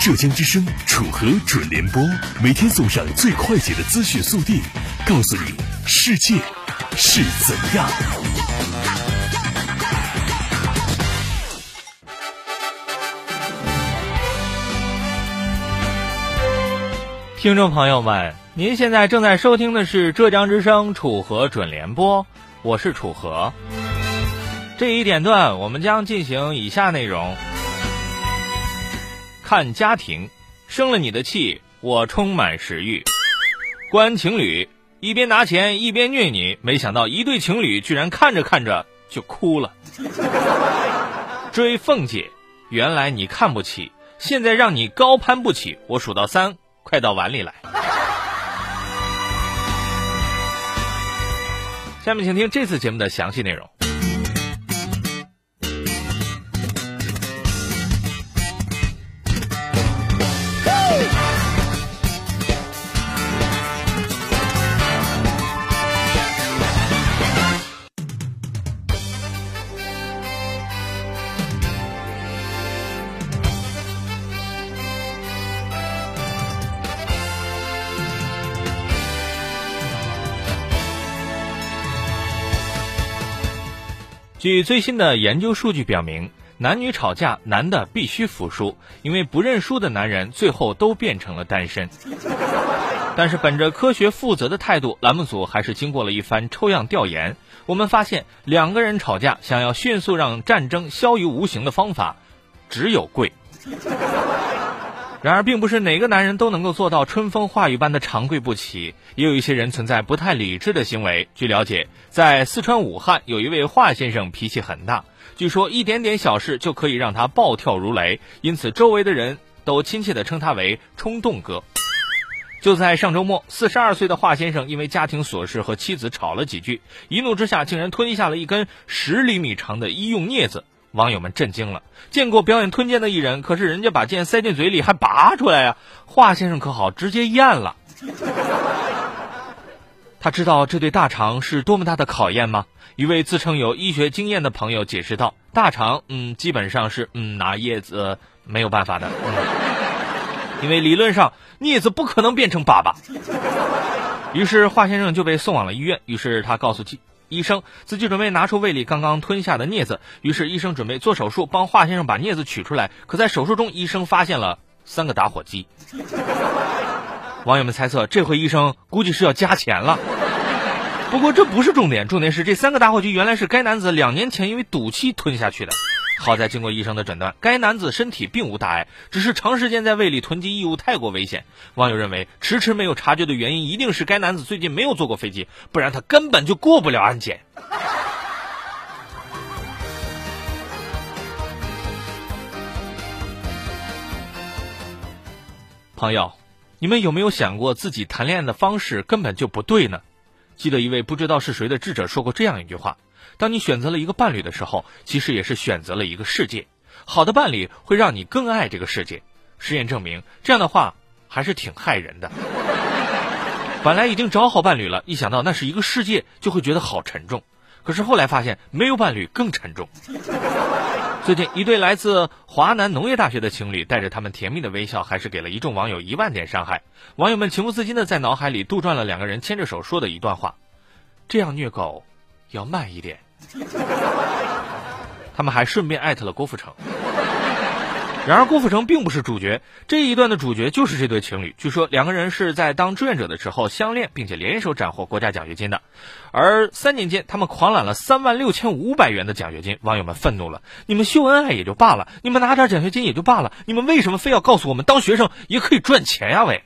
浙江之声楚河准联播，每天送上最快捷的资讯速递，告诉你世界是怎样。听众朋友们，您现在正在收听的是浙江之声楚河准联播，我是楚河。这一点段，我们将进行以下内容：看家庭，生了你的气，我充满食欲；观情侣，一边拿钱一边虐你，没想到一对情侣居然看着看着就哭了；追凤姐，原来你看不起，现在让你高攀不起，我数到三。快到碗里来！下面请听这次节目的详细内容。据最新的研究数据表明，男女吵架，男的必须服输，因为不认输的男人最后都变成了单身。但是，本着科学负责的态度，栏目组还是经过了一番抽样调研。我们发现，两个人吵架，想要迅速让战争消于无形的方法，只有跪。然而，并不是哪个男人都能够做到春风化雨般的长跪不起，也有一些人存在不太理智的行为。据了解，在四川武汉有一位华先生脾气很大，据说一点点小事就可以让他暴跳如雷，因此周围的人都亲切地称他为“冲动哥”。就在上周末，四十二岁的华先生因为家庭琐事和妻子吵了几句，一怒之下竟然吞下了一根十厘米长的医用镊子。网友们震惊了，见过表演吞剑的艺人，可是人家把剑塞进嘴里还拔出来呀！华先生可好，直接咽了。他知道这对大肠是多么大的考验吗？一位自称有医学经验的朋友解释道：“大肠，嗯，基本上是嗯拿叶子没有办法的，因为理论上镊子不可能变成粑粑。”于是华先生就被送往了医院。于是他告诉记。医生自己准备拿出胃里刚刚吞下的镊子，于是医生准备做手术帮华先生把镊子取出来。可在手术中，医生发现了三个打火机。网友们猜测，这回医生估计是要加钱了。不过这不是重点，重点是这三个打火机原来是该男子两年前因为赌气吞下去的。好在经过医生的诊断，该男子身体并无大碍，只是长时间在胃里囤积异物太过危险。网友认为，迟迟没有察觉的原因一定是该男子最近没有坐过飞机，不然他根本就过不了安检。朋友，你们有没有想过自己谈恋爱的方式根本就不对呢？记得一位不知道是谁的智者说过这样一句话。当你选择了一个伴侣的时候，其实也是选择了一个世界。好的伴侣会让你更爱这个世界。实验证明，这样的话还是挺害人的。本来已经找好伴侣了，一想到那是一个世界，就会觉得好沉重。可是后来发现，没有伴侣更沉重。最近，一对来自华南农业大学的情侣，带着他们甜蜜的微笑，还是给了一众网友一万点伤害。网友们情不自禁的在脑海里杜撰了两个人牵着手说的一段话：“这样虐狗，要慢一点。”他们还顺便艾特了郭富城。然而郭富城并不是主角，这一段的主角就是这对情侣。据说两个人是在当志愿者的时候相恋，并且联手斩获国家奖学金的。而三年间，他们狂揽了三万六千五百元的奖学金。网友们愤怒了：你们秀恩爱也就罢了，你们拿点奖学金也就罢了，你们为什么非要告诉我们当学生也可以赚钱呀？喂，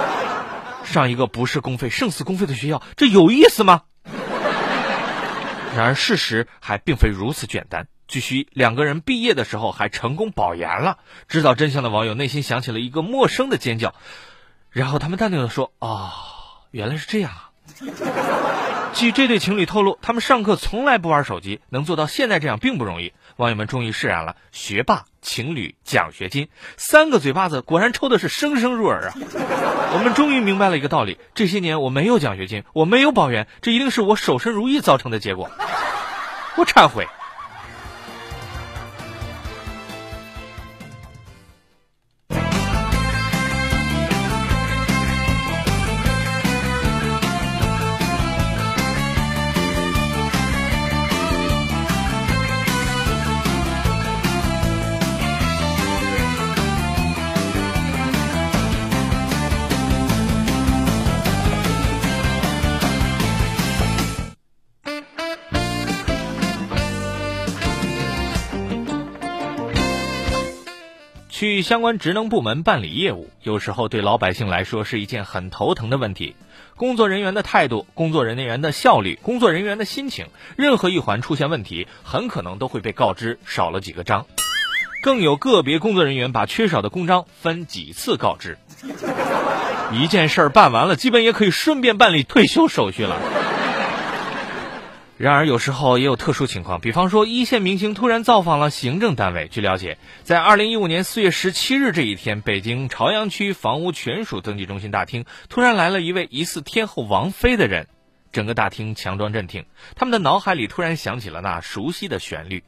上一个不是公费胜似公费的学校，这有意思吗？然而事实还并非如此简单。据悉，两个人毕业的时候还成功保研了。知道真相的网友内心响起了一个陌生的尖叫，然后他们淡定的说：“啊，原来是这样啊。”据这对情侣透露，他们上课从来不玩手机，能做到现在这样并不容易。网友们终于释然了，学霸、情侣、奖学金，三个嘴巴子果然抽的是声声入耳啊！我们终于明白了一个道理：这些年我没有奖学金，我没有保研，这一定是我守身如玉造成的结果。我忏悔。去相关职能部门办理业务，有时候对老百姓来说是一件很头疼的问题。工作人员的态度、工作人员的效率、工作人员的心情，任何一环出现问题，很可能都会被告知少了几个章。更有个别工作人员把缺少的公章分几次告知，一件事儿办完了，基本也可以顺便办理退休手续了。然而，有时候也有特殊情况，比方说一线明星突然造访了行政单位。据了解，在二零一五年四月十七日这一天，北京朝阳区房屋权属登记中心大厅突然来了一位疑似天后王菲的人，整个大厅强装镇定，他们的脑海里突然响起了那熟悉的旋律：“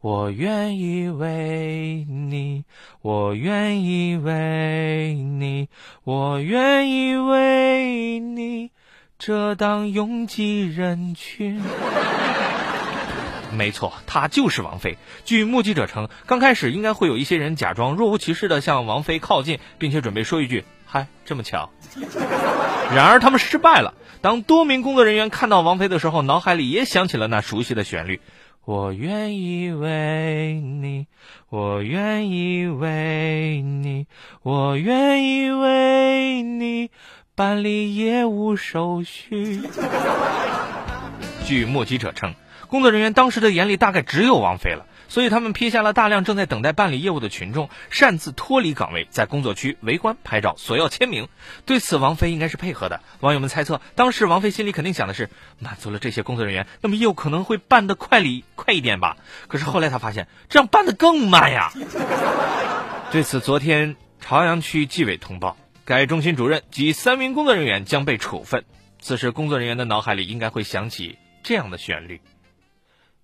我愿意为你，我愿意为你，我愿意为你。”遮挡拥挤人群，没错，她就是王菲。据目击者称，刚开始应该会有一些人假装若无其事的向王菲靠近，并且准备说一句“嗨，这么巧”。然而他们失败了。当多名工作人员看到王菲的时候，脑海里也响起了那熟悉的旋律：“我愿意为你，我愿意为你，我愿意为你。”办理业务手续。据目击者称，工作人员当时的眼里大概只有王菲了，所以他们撇下了大量正在等待办理业务的群众，擅自脱离岗位，在工作区围观拍照，索要签名。对此，王菲应该是配合的。网友们猜测，当时王菲心里肯定想的是，满足了这些工作人员，那么业务可能会办得快里快一点吧。可是后来他发现，这样办得更慢呀。对此，昨天朝阳区纪委通报。该中心主任及三名工作人员将被处分。此时，工作人员的脑海里应该会响起这样的旋律：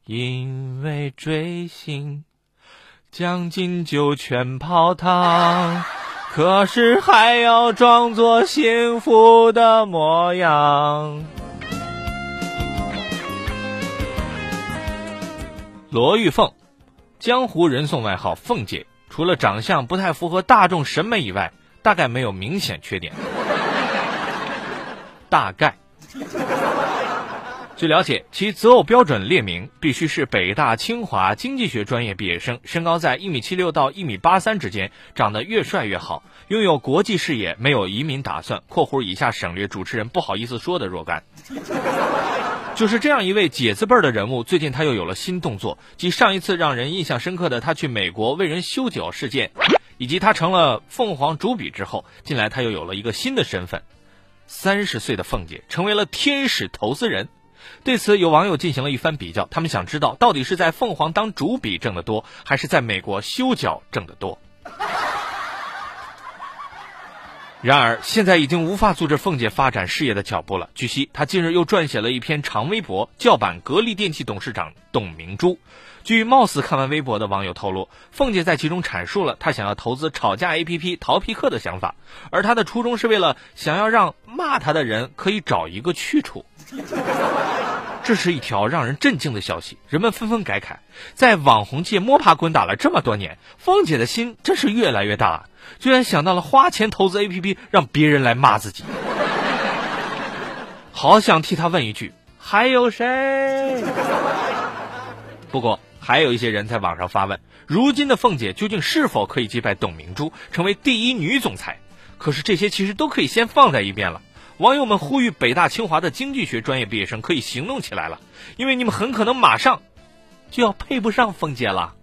因为追星，将进酒全泡汤，可是还要装作幸福的模样。罗玉凤，江湖人送外号“凤姐”，除了长相不太符合大众审美以外。大概没有明显缺点。大概，据了解，其择偶标准列明必须是北大、清华经济学专业毕业生，身高在一米七六到一米八三之间，长得越帅越好，拥有国际视野，没有移民打算（括弧以下省略主持人不好意思说的若干）。就是这样一位姐字辈儿的人物，最近他又有了新动作，即上一次让人印象深刻的他去美国为人修脚事件。以及他成了凤凰主笔之后，近来他又有了一个新的身份，三十岁的凤姐成为了天使投资人。对此，有网友进行了一番比较，他们想知道到底是在凤凰当主笔挣得多，还是在美国修脚挣得多。然而，现在已经无法阻止凤姐发展事业的脚步了。据悉，她近日又撰写了一篇长微博，叫板格力电器董事长董明珠。据貌似看完微博的网友透露，凤姐在其中阐述了她想要投资吵架 APP 淘皮客的想法，而她的初衷是为了想要让骂她的人可以找一个去处。这是一条让人震惊的消息，人们纷纷感慨，在网红界摸爬滚打了这么多年，凤姐的心真是越来越大了，居然想到了花钱投资 APP 让别人来骂自己。好想替她问一句，还有谁？不过。还有一些人在网上发问：如今的凤姐究竟是否可以击败董明珠，成为第一女总裁？可是这些其实都可以先放在一边了。网友们呼吁北大清华的经济学专业毕业生可以行动起来了，因为你们很可能马上就要配不上凤姐了。